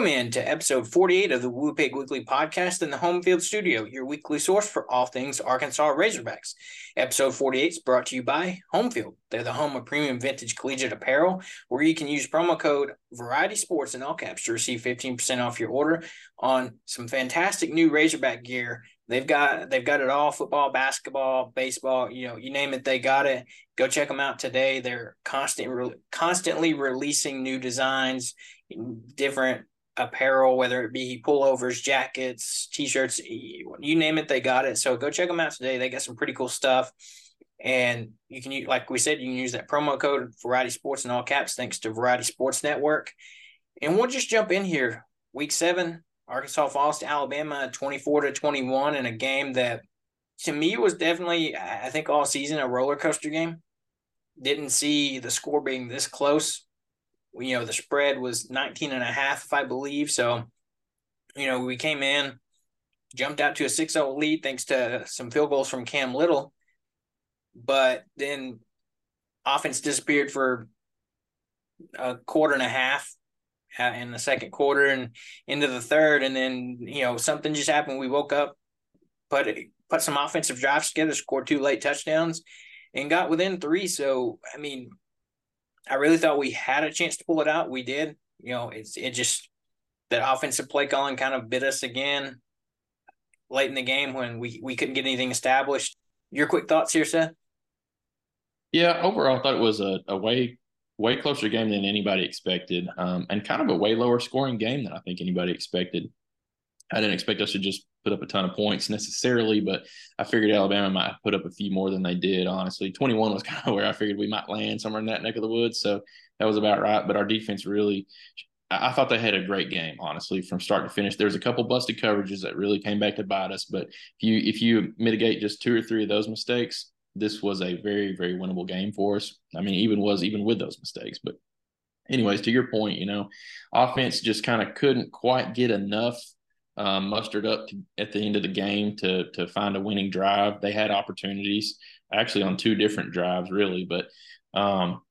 Welcome in to episode 48 of the Woo Pig Weekly Podcast in the Home Field Studio, your weekly source for all things Arkansas Razorbacks. Episode 48 is brought to you by Home Field. They're the home of premium vintage collegiate apparel, where you can use promo code Variety Sports in all caps to receive 15% off your order on some fantastic new Razorback gear. They've got they've got it all football, basketball, baseball, you know, you name it, they got it. Go check them out today. They're constant, constantly releasing new designs, different apparel, whether it be pullovers, jackets, t-shirts, you name it, they got it. So go check them out today. They got some pretty cool stuff. And you can like we said, you can use that promo code Variety Sports in all caps, thanks to Variety Sports Network. And we'll just jump in here. Week seven, Arkansas falls to Alabama 24 to 21 in a game that to me was definitely, I think, all season a roller coaster game. Didn't see the score being this close you know the spread was 19 and a half if i believe. So you know we came in jumped out to a 6-0 lead thanks to some field goals from cam little. But then offense disappeared for a quarter and a half uh, in the second quarter and into the third. And then you know something just happened. We woke up put put some offensive drives together scored two late touchdowns and got within three. So i mean I really thought we had a chance to pull it out. We did. You know, it's it just that offensive play calling kind of bit us again late in the game when we we couldn't get anything established. Your quick thoughts here, Seth? Yeah, overall, I thought it was a, a way way closer game than anybody expected, um, and kind of a way lower scoring game than I think anybody expected. I didn't expect us to just put up a ton of points necessarily, but I figured Alabama might put up a few more than they did, honestly. 21 was kind of where I figured we might land somewhere in that neck of the woods. So that was about right. But our defense really, I thought they had a great game, honestly, from start to finish. There's a couple busted coverages that really came back to bite us. But if you if you mitigate just two or three of those mistakes, this was a very, very winnable game for us. I mean, even was even with those mistakes. But anyways, to your point, you know, offense just kind of couldn't quite get enough um, mustered up to, at the end of the game to to find a winning drive. They had opportunities actually on two different drives, really, but um,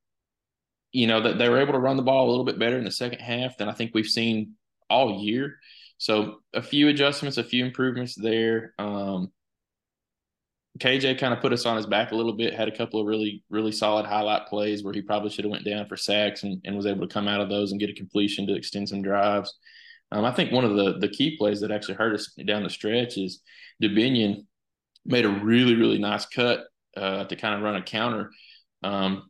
you know that they were able to run the ball a little bit better in the second half than I think we've seen all year. So a few adjustments, a few improvements there. Um, KJ kind of put us on his back a little bit. Had a couple of really, really solid highlight plays where he probably should have went down for sacks and, and was able to come out of those and get a completion to extend some drives. Um, I think one of the the key plays that actually hurt us down the stretch is Dubinion made a really really nice cut uh, to kind of run a counter um,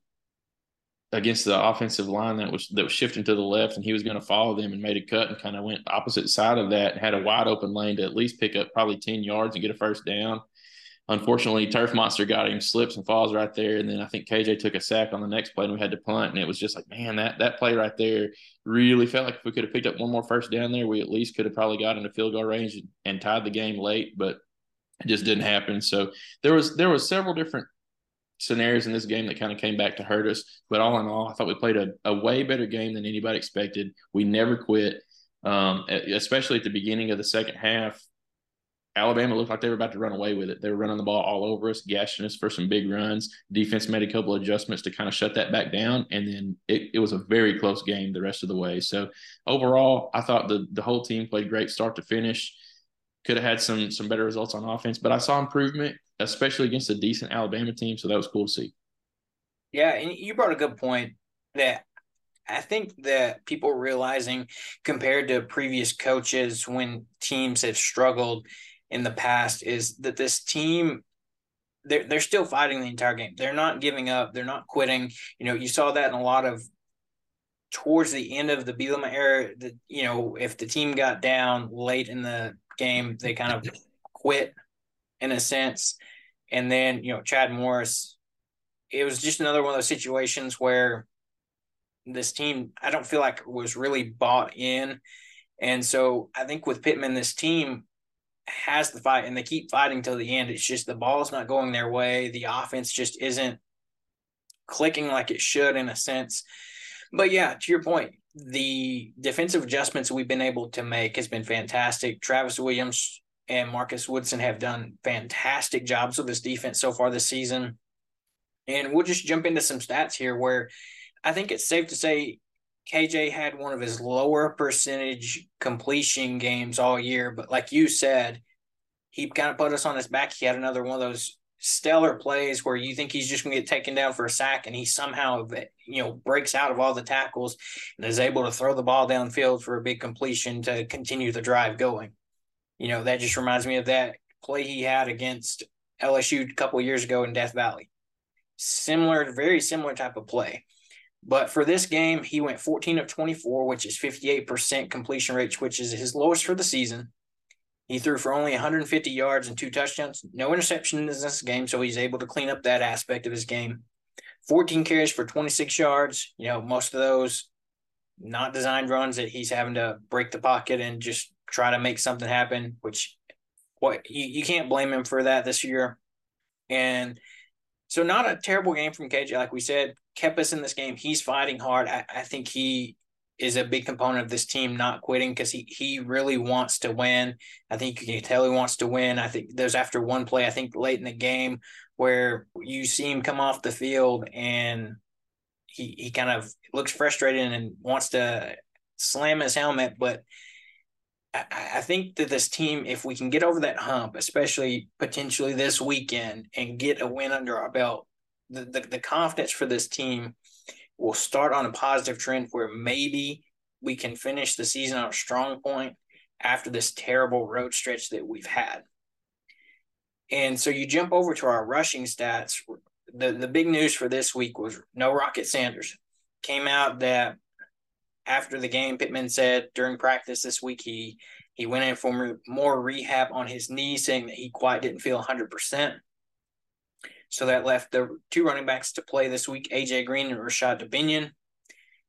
against the offensive line that was that was shifting to the left, and he was going to follow them and made a cut and kind of went opposite side of that and had a wide open lane to at least pick up probably ten yards and get a first down unfortunately, Turf Monster got him, slips and falls right there. And then I think KJ took a sack on the next play and we had to punt. And it was just like, man, that that play right there really felt like if we could have picked up one more first down there, we at least could have probably got into field goal range and, and tied the game late, but it just didn't happen. So there was there was several different scenarios in this game that kind of came back to hurt us. But all in all, I thought we played a, a way better game than anybody expected. We never quit. Um, especially at the beginning of the second half, Alabama looked like they were about to run away with it. They were running the ball all over us, gashing us for some big runs. Defense made a couple adjustments to kind of shut that back down, and then it, it was a very close game the rest of the way. So overall, I thought the the whole team played great start to finish. Could have had some some better results on offense, but I saw improvement, especially against a decent Alabama team. So that was cool to see. Yeah, and you brought a good point that I think that people realizing compared to previous coaches when teams have struggled in the past is that this team they're they're still fighting the entire game. They're not giving up. They're not quitting. You know, you saw that in a lot of towards the end of the Bielema era. That you know, if the team got down late in the game, they kind of quit in a sense. And then you know, Chad Morris, it was just another one of those situations where this team I don't feel like was really bought in. And so I think with Pittman, this team has the fight and they keep fighting till the end. It's just the ball's not going their way. The offense just isn't clicking like it should in a sense. But yeah, to your point, the defensive adjustments we've been able to make has been fantastic. Travis Williams and Marcus Woodson have done fantastic jobs with this defense so far this season. And we'll just jump into some stats here where I think it's safe to say KJ had one of his lower percentage completion games all year, but like you said, he kind of put us on his back. He had another one of those stellar plays where you think he's just going to get taken down for a sack, and he somehow you know breaks out of all the tackles and is able to throw the ball downfield for a big completion to continue the drive going. You know that just reminds me of that play he had against LSU a couple years ago in Death Valley. Similar, very similar type of play. But for this game, he went 14 of 24, which is 58% completion rate, which is his lowest for the season. He threw for only 150 yards and two touchdowns, no interception in this game, so he's able to clean up that aspect of his game. 14 carries for 26 yards. You know, most of those not designed runs that he's having to break the pocket and just try to make something happen, which what you, you can't blame him for that this year. And so not a terrible game from KJ, like we said, kept us in this game. He's fighting hard. I, I think he is a big component of this team not quitting because he he really wants to win. I think you can tell he wants to win. I think there's after one play, I think late in the game where you see him come off the field and he he kind of looks frustrated and wants to slam his helmet, but I, think that this team, if we can get over that hump, especially potentially this weekend, and get a win under our belt, the, the, the confidence for this team will start on a positive trend where maybe we can finish the season on a strong point after this terrible road stretch that we've had. And so you jump over to our rushing stats. The the big news for this week was no Rocket Sanders. Came out that after the game, Pittman said during practice this week he he went in for more rehab on his knee, saying that he quite didn't feel 100%. So that left the two running backs to play this week, AJ Green and Rashod Dubinion.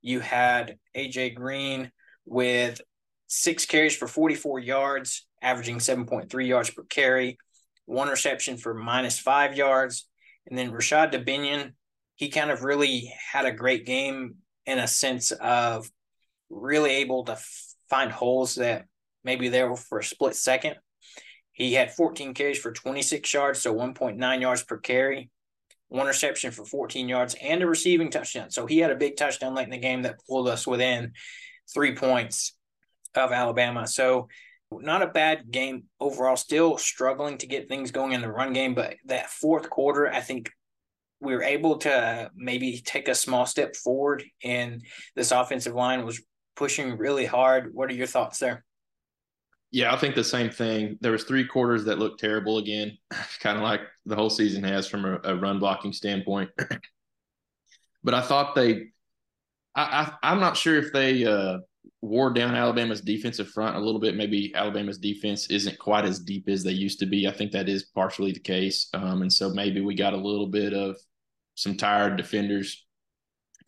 You had AJ Green with six carries for 44 yards, averaging 7.3 yards per carry, one reception for minus five yards. And then Rashod Dubinion, he kind of really had a great game in a sense of really able to find holes that maybe there for a split second. He had 14 carries for 26 yards, so 1.9 yards per carry, one reception for 14 yards, and a receiving touchdown. So he had a big touchdown late in the game that pulled us within three points of Alabama. So not a bad game overall. Still struggling to get things going in the run game, but that fourth quarter, I think we were able to maybe take a small step forward, and this offensive line was pushing really hard. What are your thoughts there? Yeah, I think the same thing. There was three quarters that looked terrible again, kind of like the whole season has from a, a run blocking standpoint. but I thought they, I, I am not sure if they uh, wore down Alabama's defensive front a little bit. Maybe Alabama's defense isn't quite as deep as they used to be. I think that is partially the case, um, and so maybe we got a little bit of some tired defenders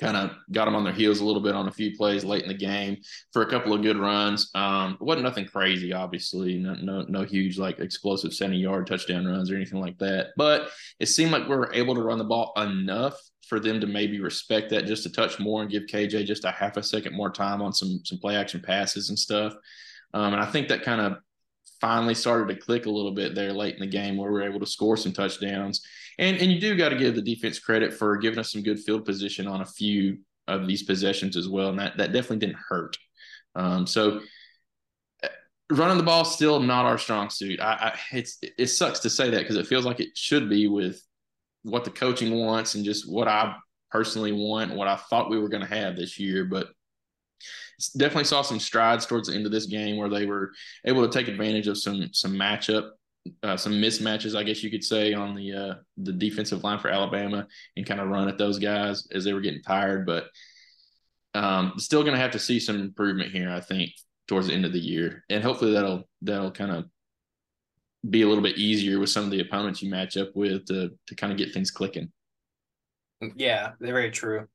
kind of got them on their heels a little bit on a few plays late in the game for a couple of good runs. Um, it wasn't nothing crazy, obviously, no, no, no huge like explosive 70 yard touchdown runs or anything like that. But it seemed like we were able to run the ball enough for them to maybe respect that just a touch more and give KJ just a half a second more time on some some play action passes and stuff. Um, and I think that kind of finally started to click a little bit there late in the game where we were able to score some touchdowns. And and you do got to give the defense credit for giving us some good field position on a few of these possessions as well. And that, that definitely didn't hurt. Um, so uh, running the ball still not our strong suit. I, I it sucks to say that because it feels like it should be with what the coaching wants and just what I personally want, what I thought we were going to have this year. But definitely saw some strides towards the end of this game where they were able to take advantage of some some matchup uh, some mismatches, I guess you could say, on the uh, the defensive line for Alabama and kind of run at those guys as they were getting tired. But um, still going to have to see some improvement here, I think, towards the end of the year, and hopefully that'll that'll kind of be a little bit easier with some of the opponents you match up with to to kind of get things clicking. Yeah, very true.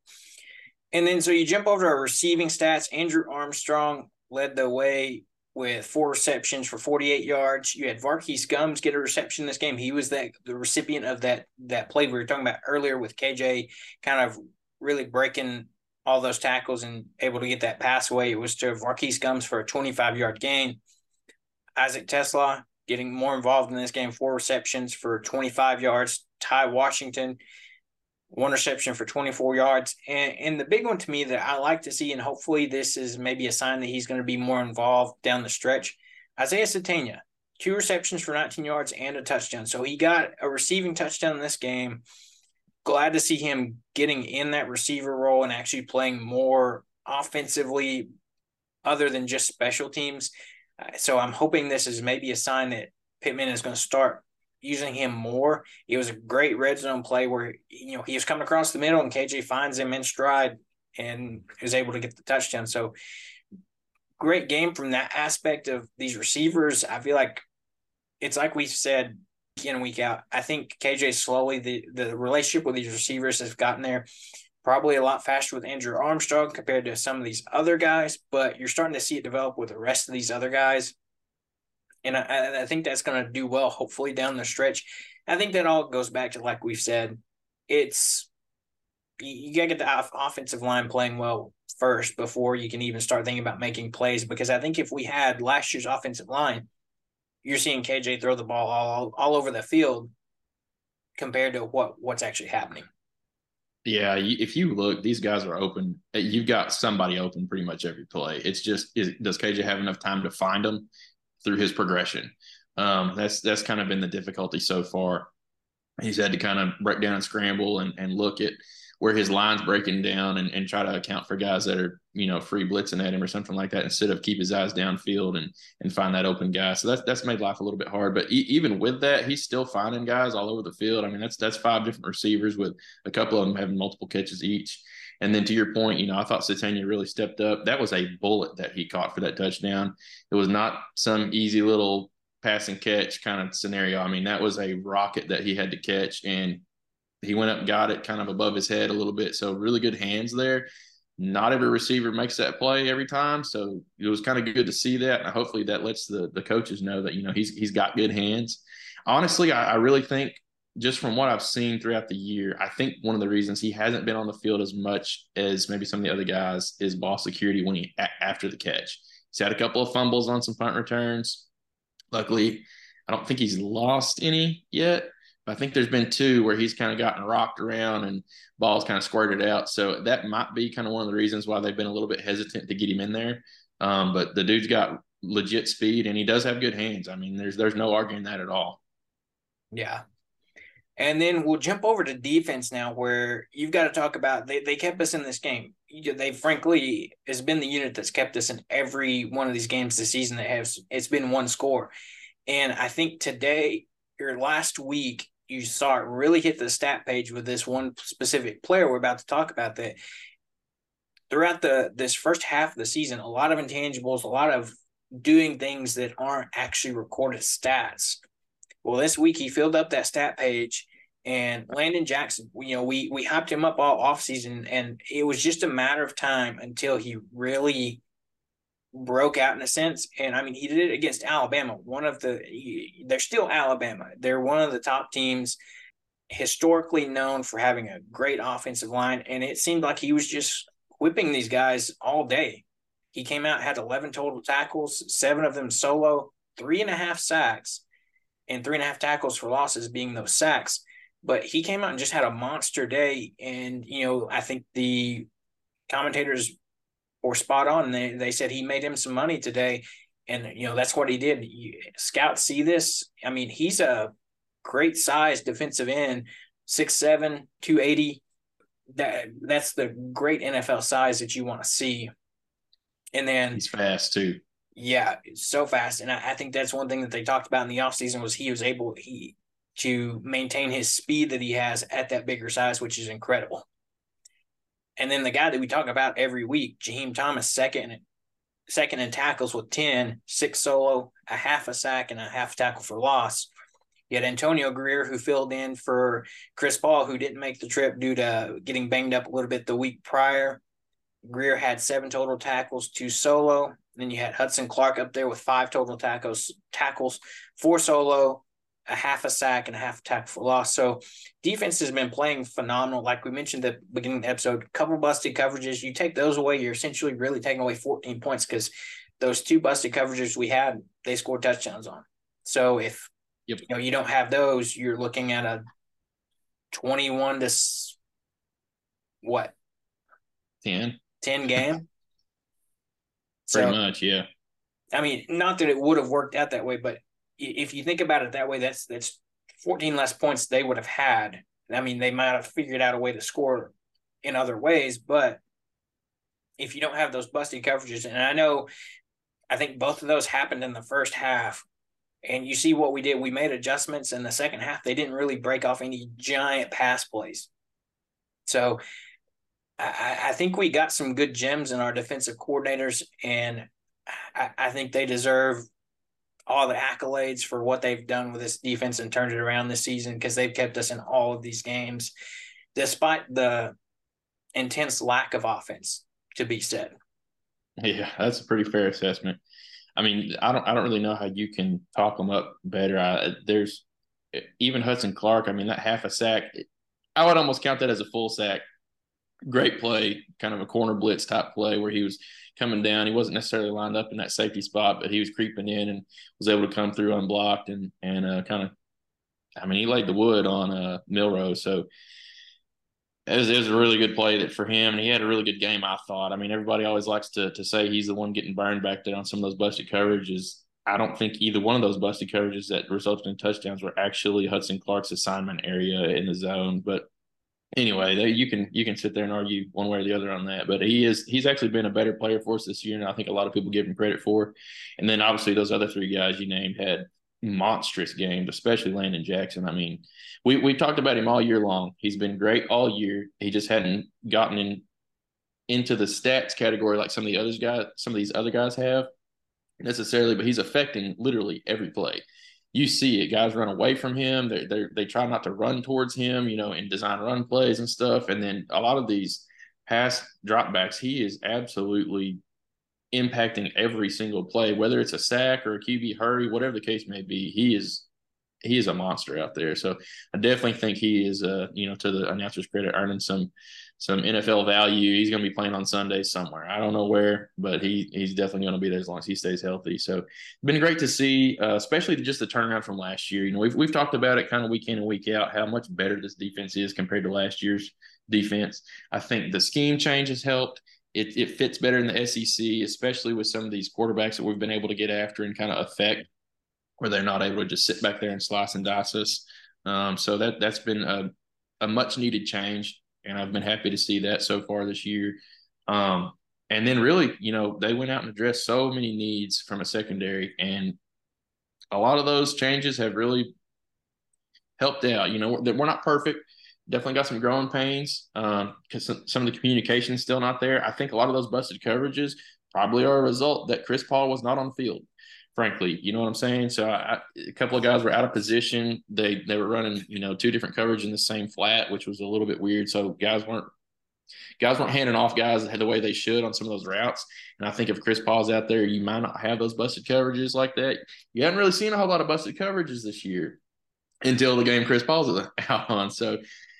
And then so you jump over to our receiving stats. Andrew Armstrong led the way with four receptions for 48 yards. You had Var'Keyes Gumms get a reception this game. He was that the recipient of that that play we were talking about earlier with KJ kind of really breaking all those tackles and able to get that pass away. It was to Var'Keyes Gumms for a 25 yard gain. Isaac TeSlaa getting more involved in this game, four receptions for 25 yards. Ty Washington one reception for 24 yards. And, and the big one to me that I like to see, and hopefully this is maybe a sign that he's going to be more involved down the stretch. Isaiah Sategna, two receptions for 19 yards and a touchdown. So he got a receiving touchdown in this game. Glad to see him getting in that receiver role and actually playing more offensively other than just special teams. Uh, so I'm hoping this is maybe a sign that Pittman is going to start using him more. It was a great red zone play where you know he was coming across the middle and KJ finds him in stride and is able to get the touchdown. So great game from that aspect of these receivers. I feel like it's like we've said week in week out. I think KJ slowly the the relationship with these receivers has gotten there. Probably a lot faster with Andrew Armstrong compared to some of these other guys, but you're starting to see it develop with the rest of these other guys and I, I think that's going to do well, hopefully down the stretch. I think that all goes back to like we've said, it's you got to get the offensive line playing well first before you can even start thinking about making plays. Because I think if we had last year's offensive line, you're seeing KJ throw the ball all all over the field compared to what what's actually happening. Yeah, if you look, these guys are open. You've got somebody open pretty much every play. It's just is, does KJ have enough time to find them? Through his progression. Um, that's that's kind of been the difficulty so far. He's had to kind of break down and scramble and, and look at where his line's breaking down and, and try to account for guys that are, you know, free blitzing at him or something like that instead of keep his eyes downfield and and find that open guy. So that's that's made life a little bit hard. But e- even with that, he's still finding guys all over the field. I mean, that's that's five different receivers with a couple of them having multiple catches each. And then to your point, you know, I thought Sategna really stepped up. That was a bullet that he caught for that touchdown. It was not some easy little pass and catch kind of scenario. I mean, that was a rocket that he had to catch, and he went up, got it kind of above his head a little bit. So really good hands there. Not every receiver makes that play every time, so it was kind of good to see that. And hopefully, that lets the the coaches know that you know he's he's got good hands. Honestly, I, I really think just from what I've seen throughout the year, I think one of the reasons he hasn't been on the field as much as maybe some of the other guys is ball security when he a, after the catch. He's had a couple of fumbles on some punt returns. Luckily, I don't think he's lost any yet. But I think there's been two where he's kind of gotten rocked around and balls kind of squirted out. So that might be kind of one of the reasons why they've been a little bit hesitant to get him in there. Um, but the dude's got legit speed and he does have good hands. I mean, there's there's no arguing that at all. Yeah, and then we'll jump over to defense now, where you've got to talk about they, they kept us in this game. They frankly has been the unit that's kept us in every one of these games this season that has it's been one score. And I think today or last week you saw it really hit the stat page with this one specific player we're about to talk about that throughout the this first half of the season, a lot of intangibles, a lot of doing things that aren't actually recorded stats well, this week he filled up that stat page and Landon Jackson, you know, we we hyped him up all off season, and it was just a matter of time until he really broke out in a sense. And I mean, he did it against Alabama. One of the they're still Alabama. They're one of the top teams, historically known for having a great offensive line, and it seemed like he was just whipping these guys all day. He came out had eleven total tackles, seven of them solo, three and a half sacks and three and a half tackles for losses being those sacks. But he came out and just had a monster day. And, you know, I think the commentators were spot on. They, they said he made him some money today. And, you know, that's what he did. You, scouts see this. I mean, he's a great size defensive end, 6'7, 280. That that's the great NFL size that you want to see. And then he's fast too. Yeah, so fast. And I, I, think that's one thing that they talked about in the offseason was he was able he to maintain his speed that he has at that bigger size, which is incredible. And then the guy that we talk about every week, Jaheim Thomas, second second in tackles with 10, six solo, a half a sack, and a half tackle for loss. You had Antonio Grier, who filled in for Chris Paul, who didn't make the trip due to getting banged up a little bit the week prior. Grier had seven total tackles, two solo. Then you had Hudson Clark up there with five total tackles, tackles, four solo, a half a sack, and a half a tackle for loss. So defense has been playing phenomenal. Like we mentioned at the beginning of the episode, couple busted coverages. You take those away, you're essentially really taking away 14 points because those two busted coverages we had, they scored touchdowns on. So if yep. you know you don't have those, you're looking at a 21 to what 10 10 game pretty so, much yeah i mean not that it would have worked out that way but if you think about it that way that's that's 14 less points they would have had i mean they might have figured out a way to score in other ways but if you don't have those busted coverages and i know i think both of those happened in the first half and you see what we did. We made adjustments in the second half. They didn't really break off any giant pass plays. So I, I think we got some good gems in our defensive coordinators, and I, I think they deserve all the accolades for what they've done with this defense and turned it around this season because they've kept us in all of these games, despite the intense lack of offense. To be said. Yeah, that's a pretty fair assessment. I mean, I don't I don't really know how you can talk them up better. I, there's even Hudson Clark. I mean, that half a sack, I would almost count that as a full sack. Great play, kind of a corner blitz type play where he was coming down. He wasn't necessarily lined up in that safety spot, but he was creeping in and was able to come through unblocked and and uh, kind of. I mean, he laid the wood on uh, Milroe, so it was, it was a really good play that for him, and he had a really good game. I thought. I mean, everybody always likes to to say he's the one getting burned back there on some of those busted coverages. I don't think either one of those busted coverages that resulted in touchdowns were actually Hudson Clark's assignment area in the zone. But anyway, they, you can you can sit there and argue one way or the other on that. But he is he's actually been a better player for us this year, and I think a lot of people give him credit for. And then obviously those other three guys you named had monstrous games, especially Landon Jackson. I mean, we we've talked about him all year long. He's been great all year. He just hadn't gotten in into the stats category like some of the others guys, some of these other guys have necessarily, but he's affecting literally every play. You see it. Guys run away from him. They they they try not to run towards him, you know, and design run plays and stuff. And then a lot of these pass dropbacks, he is absolutely impacting every single play, whether it's a sack or a QB hurry, whatever the case may be. He is he is a monster out there. So I definitely think he is, uh, you know, to the announcer's credit, earning some some NFL value. He's going to be playing on Sunday somewhere. I don't know where, but he he's definitely going to be there as long as he stays healthy. So been great to see, uh, especially just the turnaround from last year. You know, we've we've talked about it kind of week in and week out how much better this defense is compared to last year's defense. I think the scheme change has helped it, it fits better in the SEC, especially with some of these quarterbacks that we've been able to get after and kind of affect, where they're not able to just sit back there and slice and dice us. Um, so that that's been a, a much needed change, and I've been happy to see that so far this year. Um, and then really, you know, they went out and addressed so many needs from a secondary, and a lot of those changes have really helped out. You know, we're, we're not perfect definitely got some growing pains because um, some of the communication is still not there. I think a lot of those busted coverages probably are a result that Chris Paul was not on the field. Frankly, you know what I'm saying. So I, a couple of guys were out of position. They they were running you know two different coverage in the same flat, which was a little bit weird. So guys weren't guys weren't handing off guys the way they should on some of those routes. And I think if Chris Paul's out there, you might not have those busted coverages like that. You haven't really seen a whole lot of busted coverages this year until the game Chris Paul's out on. So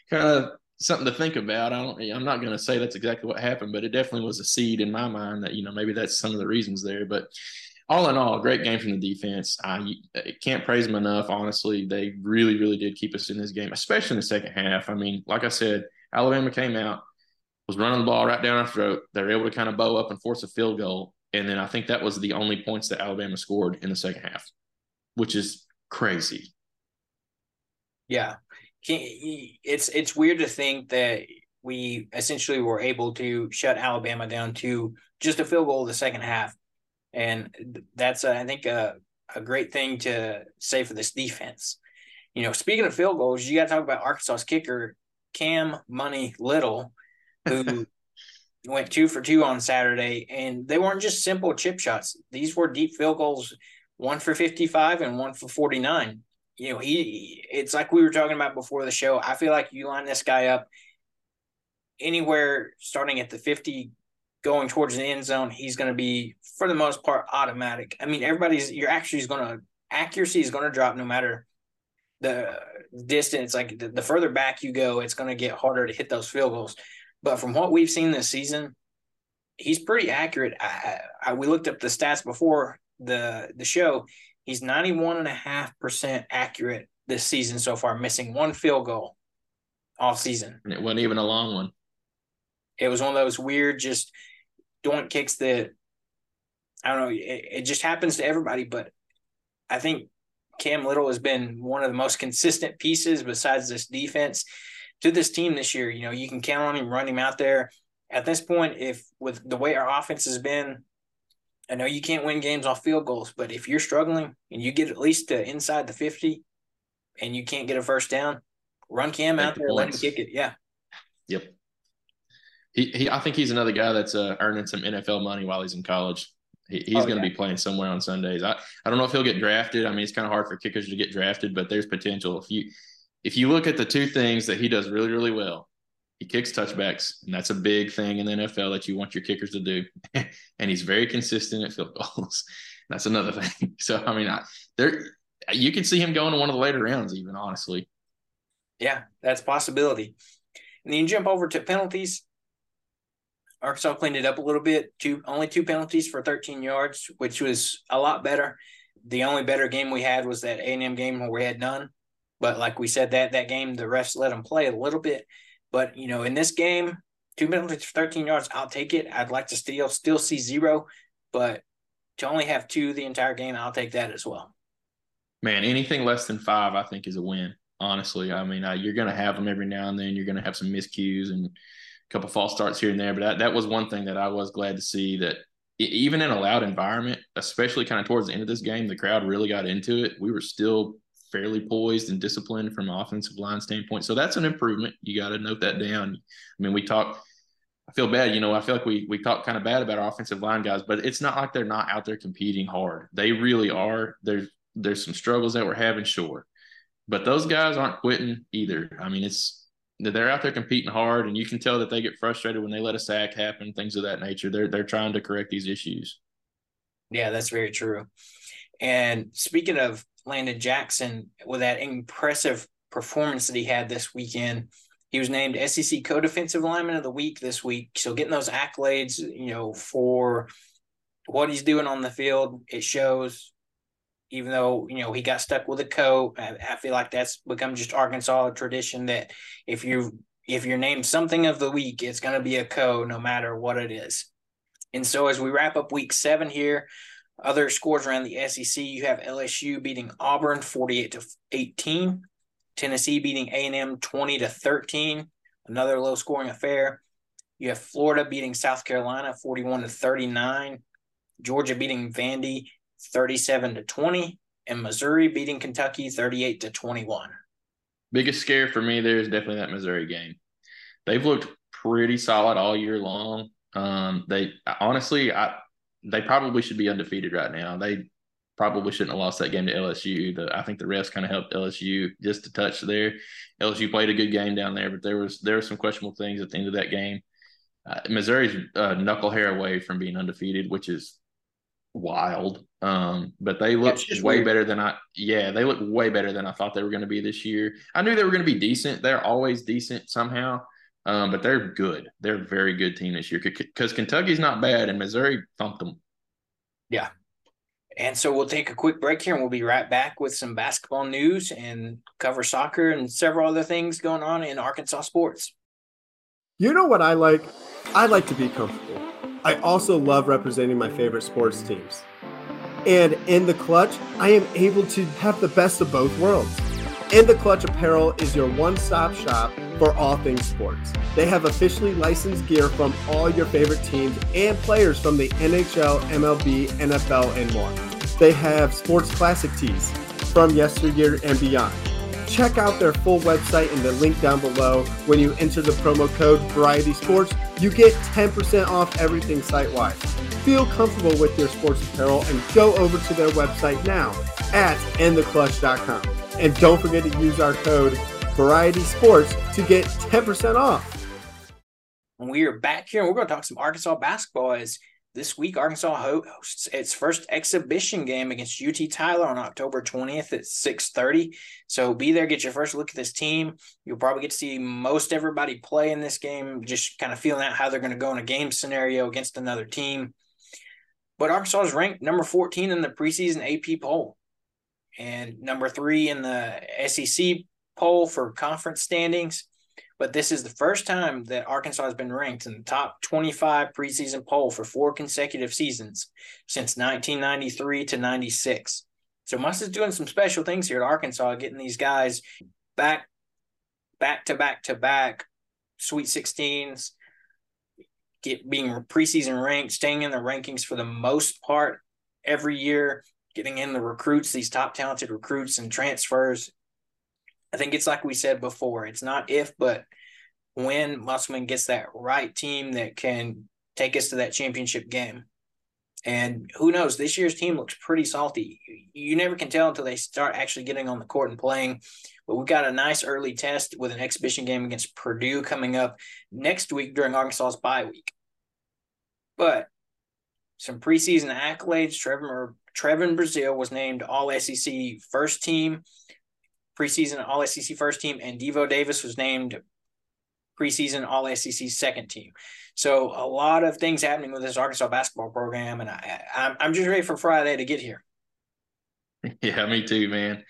kind of something to think about. I don't, I'm not going to say that's exactly what happened, but it definitely was a seed in my mind that, you know, maybe that's some of the reasons there. But all in all, great game from the defense. I, can't praise them enough. Honestly, they really, really did keep us in this game, especially in the second half. I mean, like I said, Alabama came out, was running the ball right down our throat. They were able to kind of bow up and force a field goal. And then I think that was the only points that Alabama scored in the second half, which is crazy. Yeah it's it's weird to think that we essentially were able to shut Alabama down to just a field goal the second half, and that's uh, I think a a great thing to say for this defense. You know, speaking of field goals, you got to talk about Arkansas's kicker Cam Money Little, who went two for two on Saturday, and they weren't just simple chip shots. These were deep field goals, one for fifty-five and one for forty-nine you know, he it's like we were talking about before the show. I feel like you line this guy up anywhere starting at the 50 going towards the end zone, he's going to be for the most part automatic. I mean, everybody's your actually is going to accuracy is going to drop no matter the distance. Like the, the further back you go, it's going to get harder to hit those field goals. But from what we've seen this season, he's pretty accurate. I, I, we looked up the stats before the the show. He's 91.5% accurate this season so far, missing one field goal all season. And it wasn't even a long one. It was one of those weird, just doink kicks that I don't know. It, it just happens to everybody, but I think Cam Little has been one of the most consistent pieces besides this defense to this team this year. You know, you can count on him, run him out there. At this point, if with the way our offense has been, I know you can't win games off field goals, but if you're struggling and you get at least to inside the 50 and you can't get a first down, run Cam out there, let him kick it. Yeah. Yep. He, he, I think he's another guy that's uh, earning some NFL money while he's in college. He, he's oh, going to yeah. be playing somewhere on Sundays. I, I don't know if he'll get drafted. I mean, it's kind of hard for kickers to get drafted, but there's potential. If you if you look at the two things that he does really really well, he kicks touchbacks, and that's a big thing in the NFL that you want your kickers to do. and he's very consistent at field goals. that's another thing. So I mean, I, there you can see him going to one of the later rounds, even honestly. Yeah, that's possibility. And then you jump over to penalties. Arkansas cleaned it up a little bit. Two only two penalties for 13 yards, which was a lot better. The only better game we had was that A&M game where we had none. But like we said, that that game the refs let them play a little bit. But you know, in this game, two penalties for 13 yards, I'll take it. I'd like to still still see zero, but to only have two the entire game, I'll take that as well. Man, anything less than five, I think, is a win. Honestly, I mean, uh, you're going to have them every now and then. You're going to have some miscues and couple of false starts here and there. But that, that was one thing that I was glad to see that even in a loud environment, especially kind of towards the end of this game, the crowd really got into it. We were still fairly poised and disciplined from an offensive line standpoint. So that's an improvement. You got to note that down. I mean, we talk. I feel bad, you know. I feel like we we talk kind of bad about our offensive line guys, but it's not like they're not out there competing hard. They really are. There's there's some struggles that we're having, sure, but those guys aren't quitting either. I mean, it's they're out there competing hard, and you can tell that they get frustrated when they let a sack happen, things of that nature. They're they're trying to correct these issues. Yeah, that's very true. And speaking of Landon Jackson, with that impressive performance that he had this weekend, he was named SEC Co-Defensive Lineman of the Week this week. So getting those accolades, you know, for what he's doing on the field, it shows even though you know he got stuck with a coat. I, I, feel like that's become just Arkansas tradition that if you if you're named something of the week, it's going to be a co no matter what it is. And so as we wrap up week seven here, other scores around the SEC, you have LSU beating Auburn 48 to 18, Tennessee beating A&M 20 to 13, another low scoring affair. You have Florida beating South Carolina 41 to 39, Georgia beating Vandy 37 to 20, and Missouri beating Kentucky 38 to 21. Biggest scare for me there is definitely that Missouri game. They've looked pretty solid all year long. Um, they honestly, I they probably should be undefeated right now. They probably shouldn't have lost that game to LSU. The, I think the refs kind of helped LSU just a touch there. LSU played a good game down there, but there was there were some questionable things at the end of that game. Uh, Missouri's uh, knuckle hair away from being undefeated, which is wild. Um, but they look way weird. better than I. Yeah, they look way better than I thought they were going to be this year. I knew they were going to be decent. They're always decent somehow. Um, but they're good. They're a very good team this year because Kentucky's not bad and Missouri thumped them. Yeah. And so we'll take a quick break here and we'll be right back with some basketball news and cover soccer and several other things going on in Arkansas sports. You know what I like? I like to be comfortable. I also love representing my favorite sports teams. And in the clutch, I am able to have the best of both worlds. In the Clutch Apparel is your one stop shop for all things sports. They have officially licensed gear from all your favorite teams and players from the NHL, MLB, NFL, and more. They have sports classic tees from yesteryear and beyond. Check out their full website in the link down below. When you enter the promo code Variety Sports, you get 10% off everything site wide. Feel comfortable with your sports apparel and go over to their website now at intheclutch.com. And don't forget to use our code Variety Sports to get 10% off. We are back here and we're going to talk some Arkansas basketball as this week, Arkansas hosts its first exhibition game against UT Tyler on October 20th at 6:30. So be there, get your first look at this team. You'll probably get to see most everybody play in this game, just kind of feeling out how they're going to go in a game scenario against another team. But Arkansas is ranked number 14 in the preseason AP poll and number three in the SEC poll for conference standings. But this is the first time that Arkansas has been ranked in the top 25 preseason poll for four consecutive seasons since 1993 to 96. So Muss is doing some special things here at Arkansas, getting these guys back, back to back to back, Sweet 16s, get being preseason ranked, staying in the rankings for the most part every year, getting in the recruits, these top talented recruits and transfers. I think it's like we said before, it's not if, but when Musselman gets that right team that can take us to that championship game. And who knows, this year's team looks pretty salty. You never can tell until they start actually getting on the court and playing. But we've got a nice early test with an exhibition game against Purdue coming up next week during Arkansas's bye week. But some preseason accolades. Trevor Trevon Brazile was named All SEC first team, preseason All SEC first team, and Devo Davis was named preseason All SEC second team. So a lot of things happening with this Arkansas basketball program, and I, I'm I'm just ready for Friday to get here. Yeah, me too, man.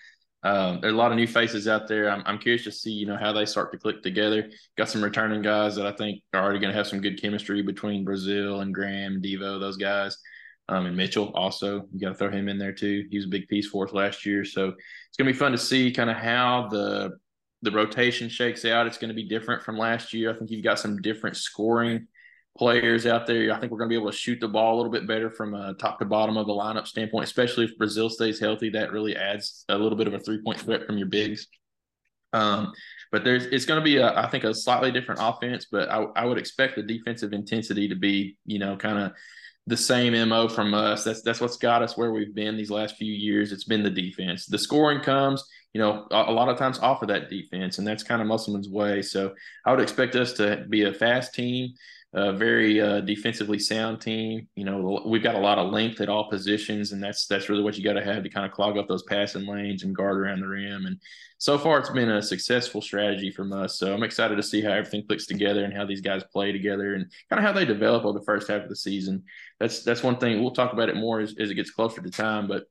Um, there's a lot of new faces out there. I'm, I'm curious to see, you know, how they start to click together. Got some returning guys that I think are already going to have some good chemistry between Brazile and Graham, Devo, those guys. Um, and Mitchell also, you got to throw him in there too. He was a big piece for us last year, so it's going to be fun to see kind of how the the rotation shakes out. It's going to be different from last year. I think you've got some different scoring players out there. I think we're going to be able to shoot the ball a little bit better from a top to bottom of the lineup standpoint, especially if Brazile stays healthy. That really adds a little bit of a three point threat from your bigs. Um, but there's it's going to be a, I think a slightly different offense, but I, I would expect the defensive intensity to be you know kind of the same mo from us. That's that's what's got us where we've been these last few years. It's been the defense. The scoring comes, you know, a, a lot of times off of that defense, and that's kind of Musselman's way. So I would expect us to be a fast team a very uh, defensively sound team. You know, we've got a lot of length at all positions, and that's that's really what you got to have to kind of clog up those passing lanes and guard around the rim. And so far, it's been a successful strategy from us. So I'm excited to see how everything clicks together and how these guys play together and kind of how they develop over the first half of the season. That's that's one thing we'll talk about it more as, as it gets closer to time, but.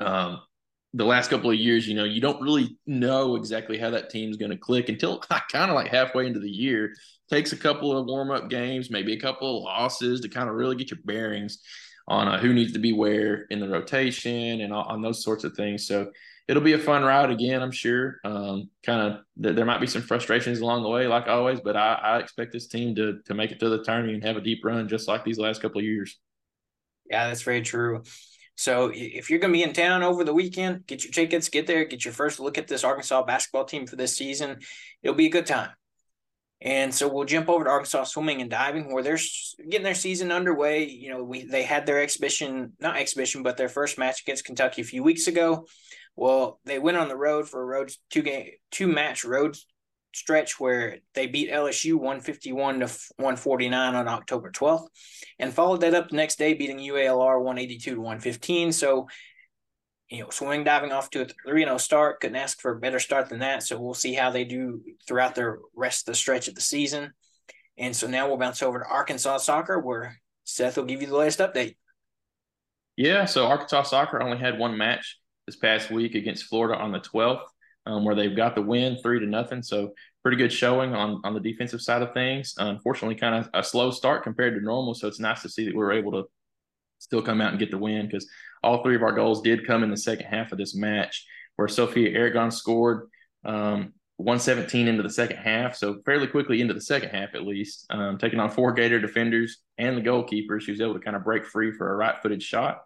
Um, the last couple of years, you know, you don't really know exactly how that team's going to click until kind of like halfway into the year. Takes a couple of warm up games, maybe a couple of losses to kind of really get your bearings on uh, who needs to be where in the rotation and on those sorts of things. So it'll be a fun ride again, I'm sure. Um, kind of th- there might be some frustrations along the way, like always, but I, I expect this team to to make it to the tournament and have a deep run, just like these last couple of years. Yeah, that's very true. So if you're going to be in town over the weekend, get your tickets, get there, get your first look at this Arkansas basketball team for this season. It'll be a good time. And so we'll jump over to Arkansas swimming and diving, where they're getting their season underway. You know, we they had their exhibition, not exhibition, but their first match against Kentucky a few weeks ago. Well, they went on the road for a road two game two match road stretch where they beat LSU 151 to 149 on October 12th and followed that up the next day beating UALR 182 to 115 so you know swimming diving off to a 3-0 start couldn't ask for a better start than that. So we'll see how they do throughout the rest of the stretch of the season. And so now we'll bounce over to Arkansas soccer where Seth will give you the latest update. Yeah so Arkansas soccer only had one match this past week against Florida on the 12th um, where they've got the win three to nothing. So pretty good showing on on the defensive side of things. unfortunately, kind of a slow start compared to normal. So it's nice to see that we are able to still come out and get the win because all three of our goals did come in the second half of this match, where Sophia Aragon scored. Um, 117 into the second half, so fairly quickly into the second half at least, um, taking on four Gator defenders and the goalkeeper. She was able to kind of break free for a right-footed shot.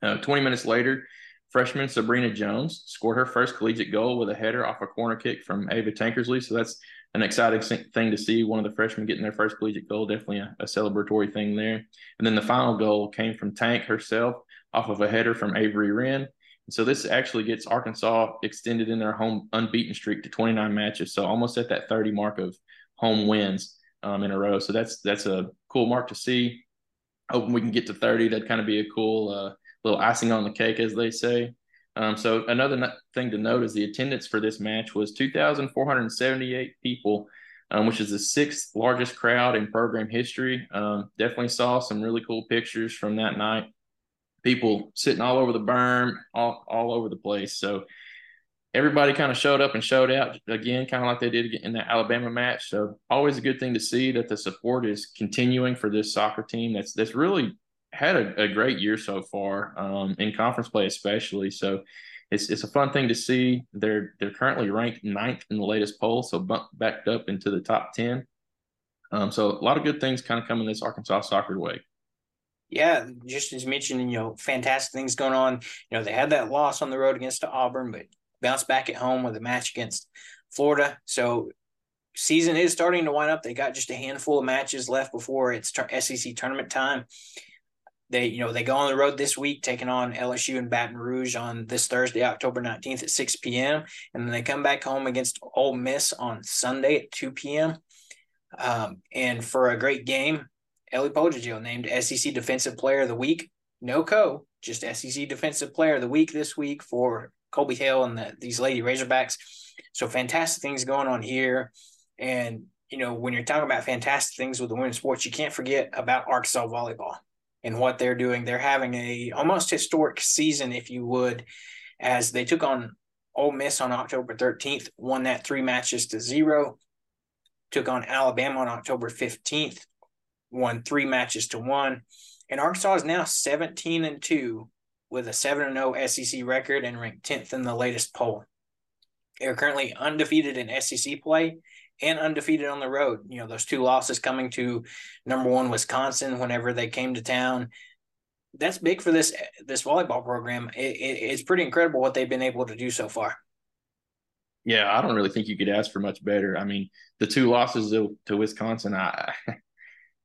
Uh, 20 minutes later, Freshman Sabrina Jones scored her first collegiate goal with a header off a corner kick from Ava Tankersley. So that's an exciting thing to see. One of the freshmen getting their first collegiate goal, definitely a, a celebratory thing there. And then the final goal came from Tank herself off of a header from Avery Wren. And so this actually gets Arkansas extended in their home unbeaten streak to 29 matches. So almost at that 30 mark of home wins um, in a row. So that's that's a cool mark to see. Hoping we can get to 30. That'd kind of be a cool uh, little icing on the cake, as they say. Um, so another thing to note is the attendance for this match was 2,478 people, um, which is the sixth largest crowd in program history. Um, definitely saw some really cool pictures from that night. People sitting all over the berm, all, all over the place. So everybody kind of showed up and showed out again, kind of like they did in that Alabama match. So always a good thing to see that the support is continuing for this soccer team. That's that's really had a, a great year so far um, in conference play, especially. So it's it's a fun thing to see. They're they're currently ranked ninth in the latest poll, so bumped back up into the top ten. Um, so a lot of good things kind of coming this Arkansas soccer way. Yeah, just as mentioned, you know, fantastic things going on. You know, they had that loss on the road against Auburn, but bounced back at home with a match against Florida. So season is starting to wind up. They got just a handful of matches left before it's SEC tournament time. They, you know, they go on the road this week, taking on LSU and Baton Rouge on this Thursday, October 19th at 6 p.m. And then they come back home against Ole Miss on Sunday at 2 p.m. Um, and for a great game, Ellie Podojil named SEC Defensive Player of the Week. No co, just SEC Defensive Player of the Week this week for Colby Hale and the, these Lady Razorbacks. So fantastic things going on here. And, you know, when you're talking about fantastic things with the women's sports, you can't forget about Arkansas volleyball and what they're doing. They're having a almost historic season, if you would, as they took on Ole Miss on October 13th, won that three matches to zero, took on Alabama on October 15th, won three matches to one. And Arkansas is now 17 and 2 with a 7 0 SEC record and ranked 10th in the latest poll. They are currently undefeated in SEC play and undefeated on the road. You know, those two losses coming to number one Wisconsin whenever they came to town. That's big for this this volleyball program. It, it, it's pretty incredible what they've been able to do so far. Yeah, I don't really think you could ask for much better. I mean, the two losses to, to Wisconsin, I,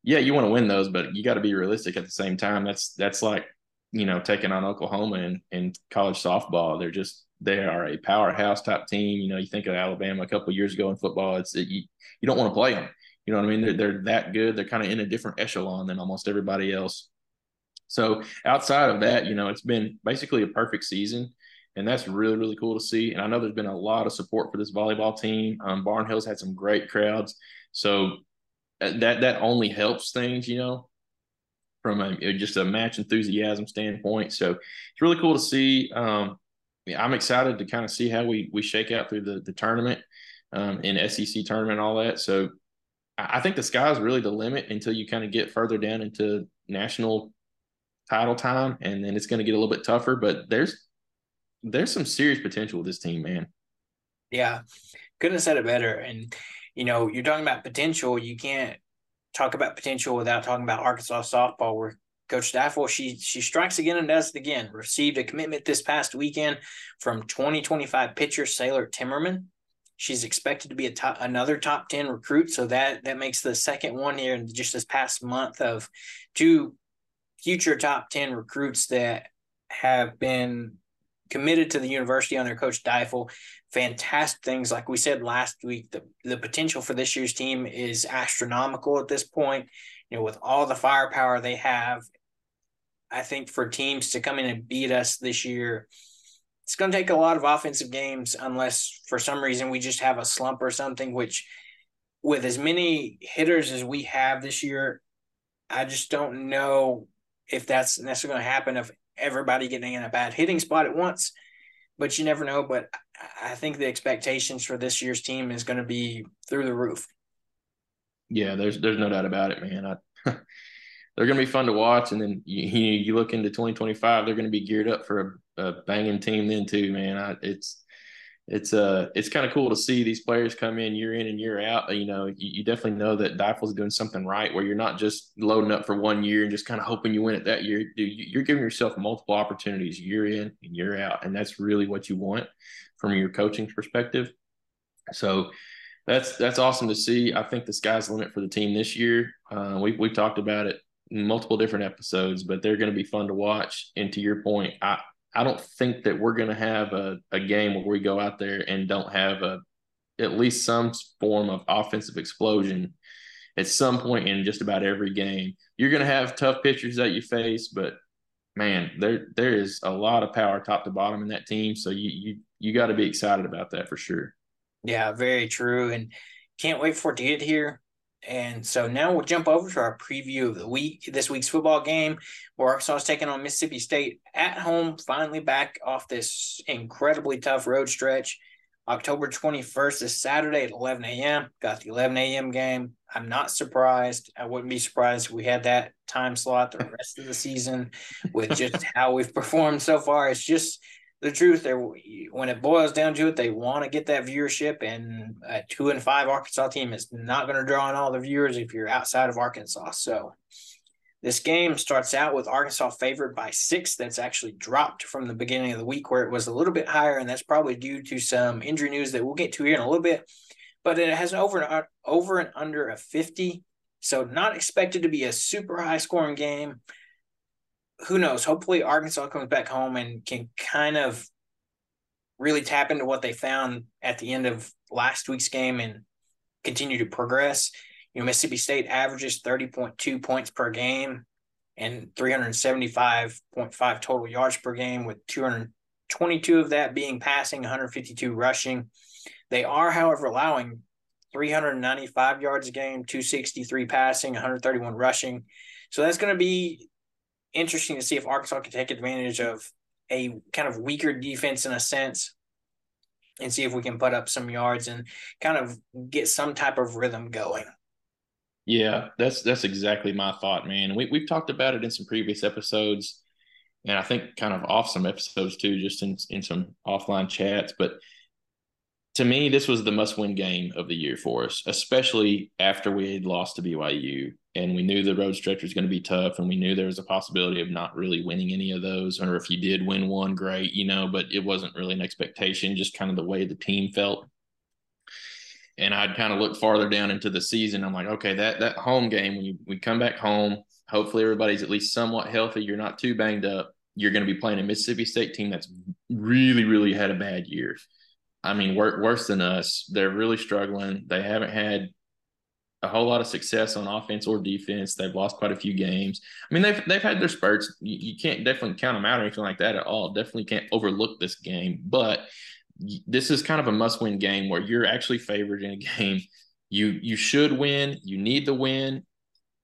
yeah, you want to win those, but you got to be realistic at the same time. That's that's like you know taking on Oklahoma in, in college softball. They're just they are a powerhouse type team. You know, you think of Alabama a couple years ago in football. It's you you don't want to play them. You know what I mean? They're, they're that good. They're kind of in a different echelon than almost everybody else. So outside of that, you know, it's been basically a perfect season, and that's really really cool to see. And I know there's been a lot of support for this volleyball team. Um, Barnhill's had some great crowds, so uh, that that only helps things, you know, from a just a match enthusiasm standpoint. So it's really cool to see. Um, I'm excited to kind of see how we we shake out through the the tournament, um, in SEC tournament all that. So I think the sky is really the limit until you kind of get further down into national title time, and then it's going to get a little bit tougher. But there's there's some serious potential with this team, man. Yeah, couldn't have said it better. And you know, you're talking about potential. You can't talk about potential without talking about Arkansas softball, where Coach Deifel, she she strikes again and does it again. Received a commitment this past weekend from 2025 pitcher Sailor Timmerman. She's expected to be a top, another top 10 recruit. So that that makes the second one here in just this past month of two future top 10 recruits that have been committed to the university under Coach Deifel. Fantastic things. Like we said last week, the, the potential for this year's team is astronomical at this point. You know, with all the firepower they have I think for teams to come in and beat us this year, it's going to take a lot of offensive games unless for some reason we just have a slump or something, which with as many hitters as we have this year, I just don't know if that's necessarily going to happen if everybody getting in a bad hitting spot at once. But you never know. But I think the expectations for this year's team is going to be through the roof. Yeah, there's there's no doubt about it, man. I they're going to be fun to watch. And then you, you look into 2025, they're going to be geared up for a, a banging team then too, man. I, it's, it's uh it's kind of cool to see these players come in year in and year out. You know, you, you definitely know that Deifel's doing something right where you're not just loading up for one year and just kind of hoping you win it that year. You're giving yourself multiple opportunities year in and year out, and that's really what you want from your coaching perspective. So that's that's awesome to see. I think the sky's the limit for the team this year. Uh, we we talked about it multiple different episodes, but they're going to be fun to watch. And to your point, I I don't think that we're going to have a, a game where we go out there and don't have a at least some form of offensive explosion at some point in just about every game. You're going to have tough pitchers that you face, but man, there there is a lot of power top to bottom in that team. So you you you got to be excited about that for sure. Yeah, very true, and can't wait for it to get here And so now we'll jump over to our preview of the week, this week's football game, where Arkansas is taking on Mississippi State at home, finally back off this incredibly tough road stretch. October 21st is Saturday at 11 a.m. Got the 11 a.m. game. I'm not surprised. I wouldn't be surprised if we had that time slot the rest of the season with just how we've performed so far. It's just the truth. There, when it boils down to it, they want to get that viewership, and a two and five Arkansas team is not going to draw in all the viewers if you're outside of Arkansas. So this game starts out with Arkansas favored by six. That's actually dropped from the beginning of the week where it was a little bit higher, and that's probably due to some injury news that we'll get to here in a little bit. But it has over and over and under a 50, so not expected to be a super high scoring game. Who knows? Hopefully, Arkansas comes back home and can kind of really tap into what they found at the end of last week's game and continue to progress. You know, Mississippi State averages 30.2 points per game and 375.5 total yards per game, with 222 of that being passing, 152 rushing. They are, however, allowing 395 yards a game, 263 passing, 131 rushing. So that's going to be interesting to see if Arkansas can take advantage of a kind of weaker defense in a sense and see if we can put up some yards and kind of get some type of rhythm going. Yeah, that's that's exactly my thought, man. We we've talked about it in some previous episodes, and I think kind of off some episodes too, just in in some offline chats. But to me, this was the must-win game of the year for us, especially after we had lost to BYU, and we knew the road stretch was going to be tough, and we knew there was a possibility of not really winning any of those, or if you did win one, great, you know. But it wasn't really an expectation, just kind of the way the team felt and I'd kind of look farther down into the season. I'm like, okay, that that home game when you we come back home, hopefully everybody's at least somewhat healthy. You're not too banged up. You're going to be playing a Mississippi State team that's really, really had a bad year. I mean, worse than us. They're really struggling. They haven't had a whole lot of success on offense or defense. They've lost quite a few games. I mean, they've they've had their spurts. You, you can't definitely count them out or anything like that at all. Definitely can't overlook this game, but this is kind of a must-win game where you're actually favored in a game. You you should win. You need the win.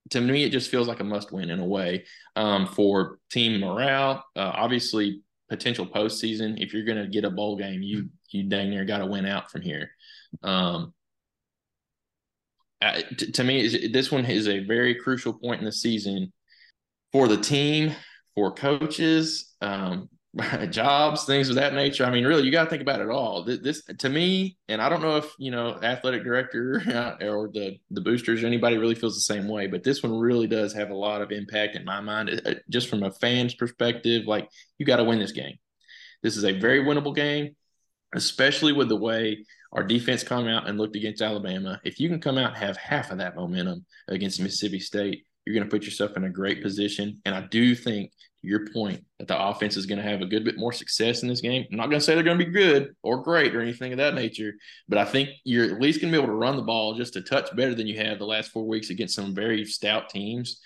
To me, it just feels like a must-win in a way um, for team morale. Uh, obviously, potential postseason. If you're going to get a bowl game, you you dang near got to win out from here. Um, to, to me, this one is a very crucial point in the season for the team, for coaches, um, jobs, things of that nature. I mean, really, you got to think about it all. This, this, to me, and I don't know if you know, athletic director or the the boosters, or anybody really feels the same way. But this one really does have a lot of impact in my mind, just from a fan's perspective. Like, you got to win this game. This is a very winnable game, especially with the way our defense come out and looked against Alabama. If you can come out and have half of that momentum against Mississippi State, you're going to put yourself in a great position. And I do think your point that the offense is going to have a good bit more success in this game. I'm not going to say they're going to be good or great or anything of that nature, but I think you're at least going to be able to run the ball just a touch better than you have the last four weeks against some very stout teams.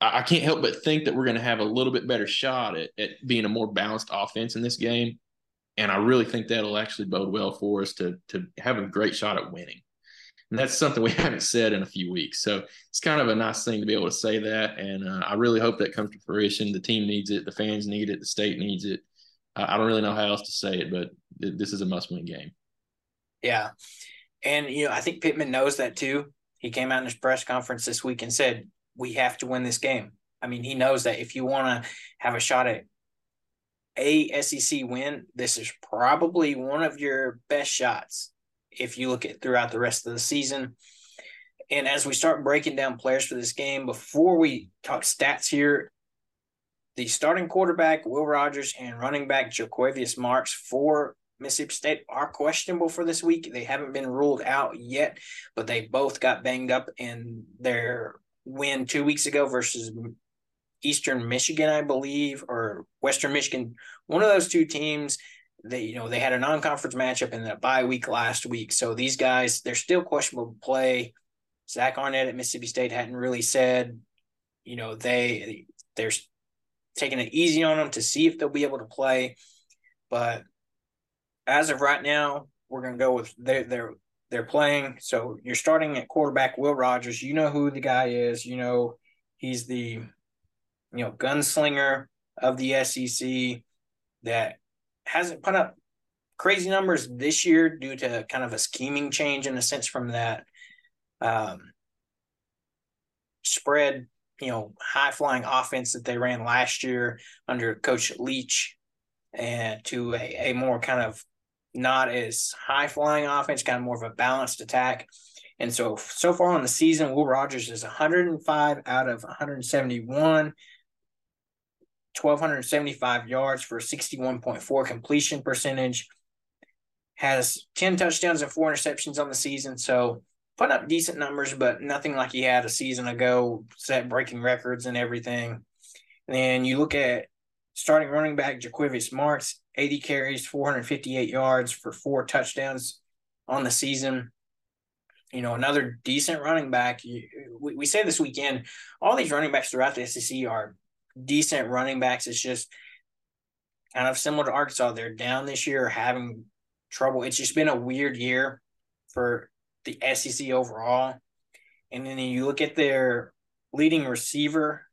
I, can't help but think that we're going to have a little bit better shot at, at being a more balanced offense in this game. And I really think that'll actually bode well for us to to have a great shot at winning. And that's something we haven't said in a few weeks. So it's kind of a nice thing to be able to say that. And uh, I really hope that comes to fruition. The team needs it, the fans need it, the state needs it. I don't really know how else to say it, but this is a must win game. Yeah. And, you know, I think Pittman knows that too. He came out in his press conference this week and said, we have to win this game. I mean, he knows that if you want to have a shot at a SEC win, this is probably one of your best shots if you look at throughout the rest of the season. And as we start breaking down players for this game, before we talk stats here, the starting quarterback, Will Rogers, and running back, Jo'quavious Marks for Mississippi State are questionable for this week. They haven't been ruled out yet, but they both got banged up in their win two weeks ago versus Eastern Michigan, I believe, or Western Michigan. One of those two teams they you know they had a non-conference matchup in the bye week last week. So these guys they're still questionable to play. Zach Arnett at Mississippi State hadn't really said, you know, they they're taking it easy on them to see if they'll be able to play. But as of right now, we're gonna go with they're they're they're playing. So you're starting at quarterback Will Rogers. You know who the guy is. You know he's the you know gunslinger of the SEC that hasn't put up crazy numbers this year due to kind of a scheming change in a sense from that um, spread, you know, high flying offense that they ran last year under Coach Leach and to a, a more kind of not as high flying offense, kind of more of a balanced attack. And so, so far on the season, Will Rogers is 105 out of 171, 1,275 yards for 61.4 completion percentage, has 10 touchdowns and four interceptions on the season. So, put up decent numbers, but nothing like he had a season ago, set breaking records and everything. And then you look at starting running back Jo'quavious Marks, 80 carries, 458 yards for four touchdowns on the season. You know, another decent running back. We, we say this weekend, all these running backs throughout the SEC are decent running backs. It's just kind of similar to Arkansas. They're down this year, having trouble. It's just been a weird year for the SEC overall. And then you look at their leading receiver,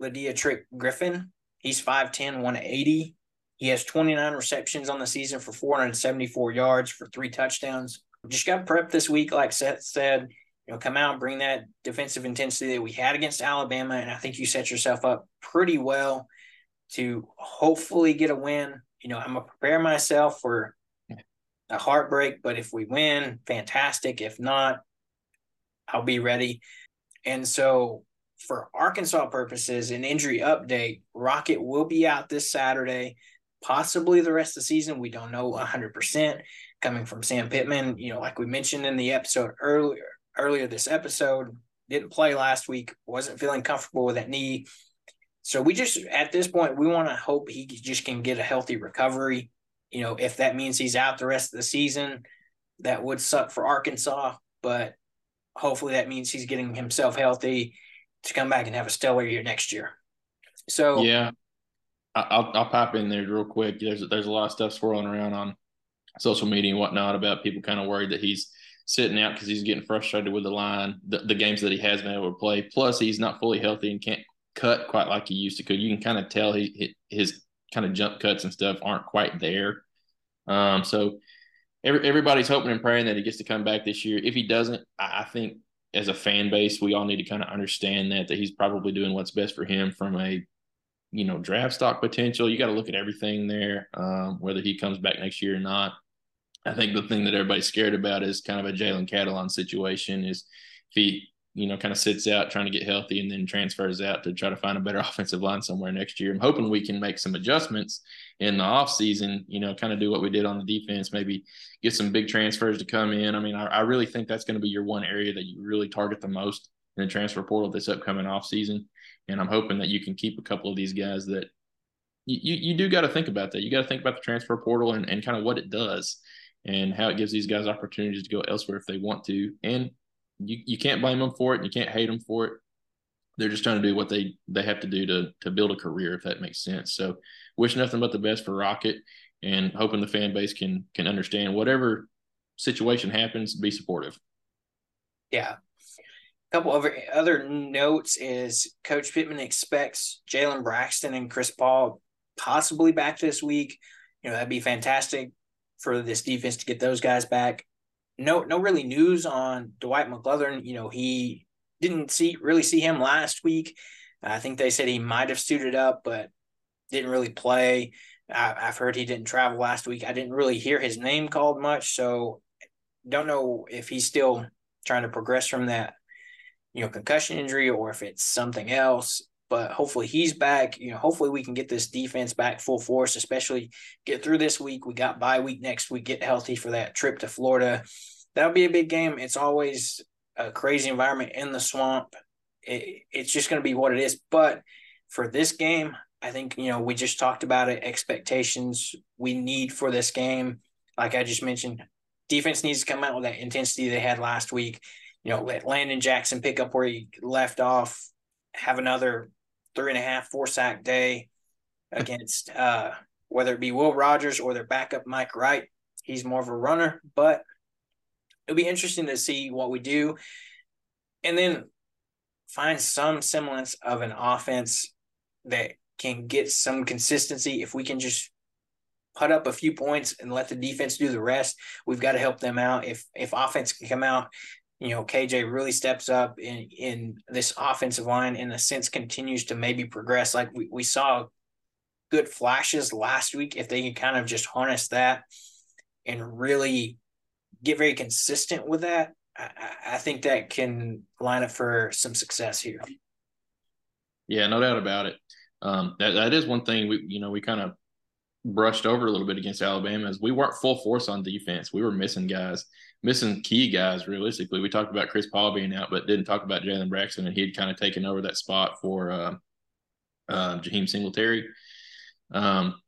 Lideatrick Griffin. He's 5'10, 180. He has 29 receptions on the season for 474 yards for three touchdowns. Just got prepped this week, like Seth said. You know, come out and bring that defensive intensity that we had against Alabama. And I think you set yourself up pretty well to hopefully get a win. You know, I'm gonna prepare myself for a heartbreak, but if we win, fantastic. If not, I'll be ready. And so, for Arkansas purposes, an injury update Rocket will be out this Saturday, possibly the rest of the season. We don't know 100%. Coming from Sam Pittman, you know, like we mentioned in the episode earlier, earlier this episode, didn't play last week, wasn't feeling comfortable with that knee. So we just at this point we want to hope he just can get a healthy recovery you know, if that means he's out the rest of the season, that would suck for Arkansas. But hopefully that means he's getting himself healthy to come back and have a stellar year next year. So yeah, I'll I'll pop in there real quick. There's there's a lot of stuff swirling around on social media and whatnot about people kind of worried that he's sitting out because he's getting frustrated with the line, the, the games that he has been able to play. Plus, he's not fully healthy and can't cut quite like he used to. Could you can kind of tell he his kind of jump cuts and stuff aren't quite there. Um, so every, everybody's hoping and praying that he gets to come back this year. If he doesn't, I, I think as a fan base, we all need to kind of understand that that he's probably doing what's best for him from a you know draft stock potential. You got to look at everything there, um, whether he comes back next year or not. I think the thing that everybody's scared about is kind of a Jalen Catalon situation. Is if he you know, kind of sits out trying to get healthy and then transfers out to try to find a better offensive line somewhere next year. I'm hoping we can make some adjustments in the offseason, you know, kind of do what we did on the defense, maybe get some big transfers to come in. I mean, I, I really think that's going to be your one area that you really target the most in the transfer portal this upcoming offseason. And I'm hoping that you can keep a couple of these guys that you, you, you do got to think about that. You got to think about the transfer portal and, and kind of what it does and how it gives these guys opportunities to go elsewhere if they want to. And you, you can't blame them for it. You can't hate them for it. They're just trying to do what they they have to do to to build a career, if that makes sense. So, wish nothing but the best for Rocket, and hoping the fan base can can understand whatever situation happens, be supportive. Yeah. A couple of other notes is Coach Pittman expects Jalen Braxton and Chris Paul possibly back this week. You know, that'd be fantastic for this defense to get those guys back no no really news on Dwight McGlothern. You know, he didn't see really see him last week. I think they said he might have suited up, but didn't really play. I, have heard he didn't travel last week. I didn't really hear his name called much, so don't know if he's still trying to progress from that, you know, concussion injury or if it's something else but hopefully he's back. You know, hopefully we can get this defense back full force, especially get through this week. We got bye week next week, get healthy for that trip to Florida. That'll be a big game. It's always a crazy environment in the swamp. It, it's just going to be what it is. But for this game, I think, you know, we just talked about it, expectations we need for this game. Like I just mentioned, defense needs to come out with that intensity they had last week. You know, let Landon Jackson pick up where he left off, have another three and a half, four sack day against uh, whether it be Will Rogers or their backup Mike Wright. He's more of a runner, but it'll be interesting to see what we do, and then find some semblance of an offense that can get some consistency. If we can just put up a few points and let the defense do the rest, we've got to help them out. If if offense can come out, you know, KJ really steps up in in this offensive line in a sense continues to maybe progress. Like we, we saw good flashes last week. If they can kind of just harness that and really get very consistent with that, I, I think that can line up for some success here. Yeah, no doubt about it. Um, that that is one thing we you know we kind of brushed over a little bit against Alabama is we weren't full force on defense. We were missing guys, missing key guys. Realistically, we talked about Chris Paul being out, but didn't talk about Jalen Braxton, and he had kind of taken over that spot for uh, uh, Jaheim Singletary. Um,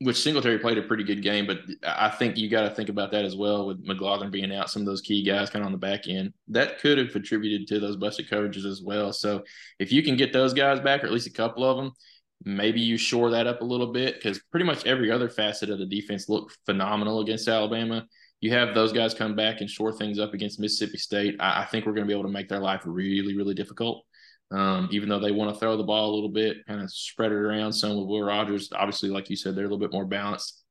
which Singletary played a pretty good game, but I think you got to think about that as well with McLaughlin being out, some of those key guys kind of on the back end. That could have contributed to those busted coverages as well. So if you can get those guys back, or at least a couple of them, maybe you shore that up a little bit because pretty much every other facet of the defense looked phenomenal against Alabama. You have those guys come back and shore things up against Mississippi State. I, I think we're going to be able to make their life really, really difficult. Um, even though they want to throw the ball a little bit, kind of spread it around some with Will Rogers. Obviously, like you said, they're a little bit more balanced.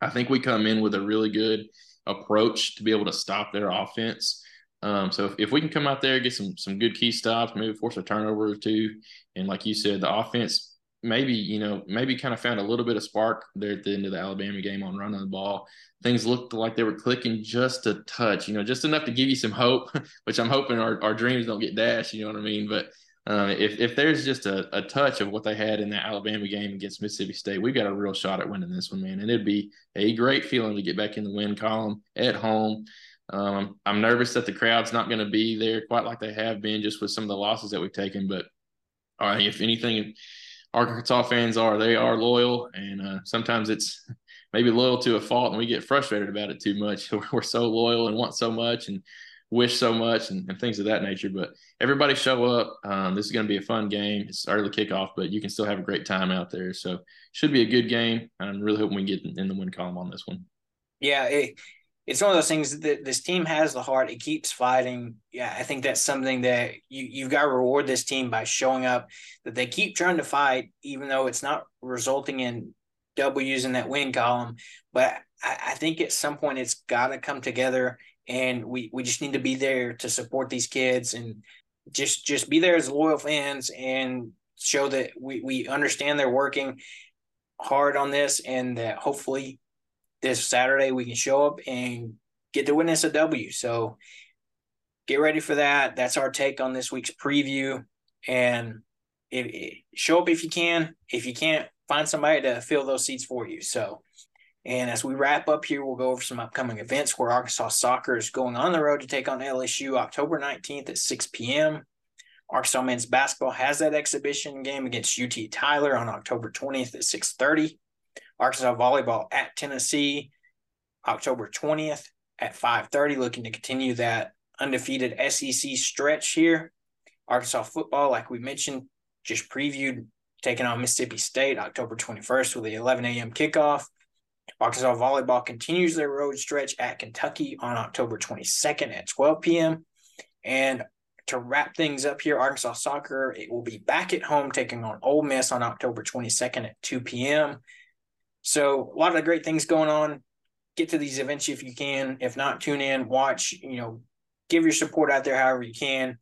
I think we come in with a really good approach to be able to stop their offense. Um, so if, if we can come out there, get some some good key stops, maybe force a turnover or two, and like you said, the offense maybe you know maybe kind of found a little bit of spark there at the end of the Alabama game on running the ball. Things looked like they were clicking just a touch, you know, just enough to give you some hope. Which I'm hoping our, our dreams don't get dashed. You know what I mean? But uh, if if there's just a, a touch of what they had in that Alabama game against Mississippi State, we've got a real shot at winning this one, man. And it'd be a great feeling to get back in the win column at home. Um, I'm nervous that the crowd's not going to be there quite like they have been just with some of the losses that we've taken. But uh, if anything, Arkansas fans are. They are loyal, and uh, sometimes it's maybe loyal to a fault, and we get frustrated about it too much. We're so loyal and want so much and wish so much and, and things of that nature. But everybody show up. Um, this is going to be a fun game. It's early kickoff, but you can still have a great time out there. So should be a good game. I'm really hoping we get in the win column on this one. Yeah, it, it's one of those things that this team has the heart. It keeps fighting. Yeah, I think that's something that you you've got to reward this team by showing up. That they keep trying to fight, even though it's not resulting in W's in that win column. But I, I think at some point it's got to come together, and we we just need to be there to support these kids and just just be there as loyal fans and show that we we understand they're working hard on this and that hopefully this Saturday we can show up and get to witness a W. So get ready for that. That's our take on this week's preview. And if, show up if you can. If you can't, find somebody to fill those seats for you. So, and as we wrap up here, we'll go over some upcoming events where Arkansas soccer is going on the road to take on LSU October 19th at 6 p.m. Arkansas men's basketball has that exhibition game against UT Tyler on October 20th at 6:30. Arkansas volleyball at Tennessee, October 20th at 5:30, looking to continue that undefeated SEC stretch here. Arkansas football, like we mentioned, just previewed, taking on Mississippi State October 21st with the 11 a.m. kickoff. Arkansas volleyball continues their road stretch at Kentucky on October 22nd at 12 p.m. And to wrap things up here, Arkansas soccer it will be back at home taking on Ole Miss on October 22nd at 2 p.m. So a lot of great things going on. Get to these events if you can. If not, tune in, watch, you know, give your support out there however you can.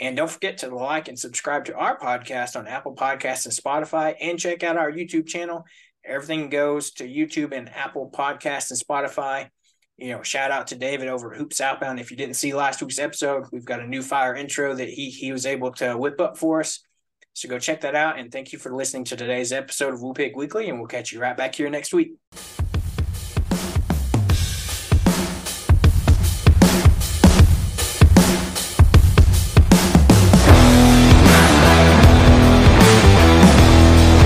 And don't forget to like and subscribe to our podcast on Apple Podcasts and Spotify and check out our YouTube channel. Everything goes to YouTube and Apple Podcasts and Spotify. You know, shout out to David over at Hoops Outbound. If you didn't see last week's episode, we've got a new fire intro that he he was able to whip up for us. So go check that out. And thank you for listening to today's episode of Woo Pig Weekly. And we'll catch you right back here next week.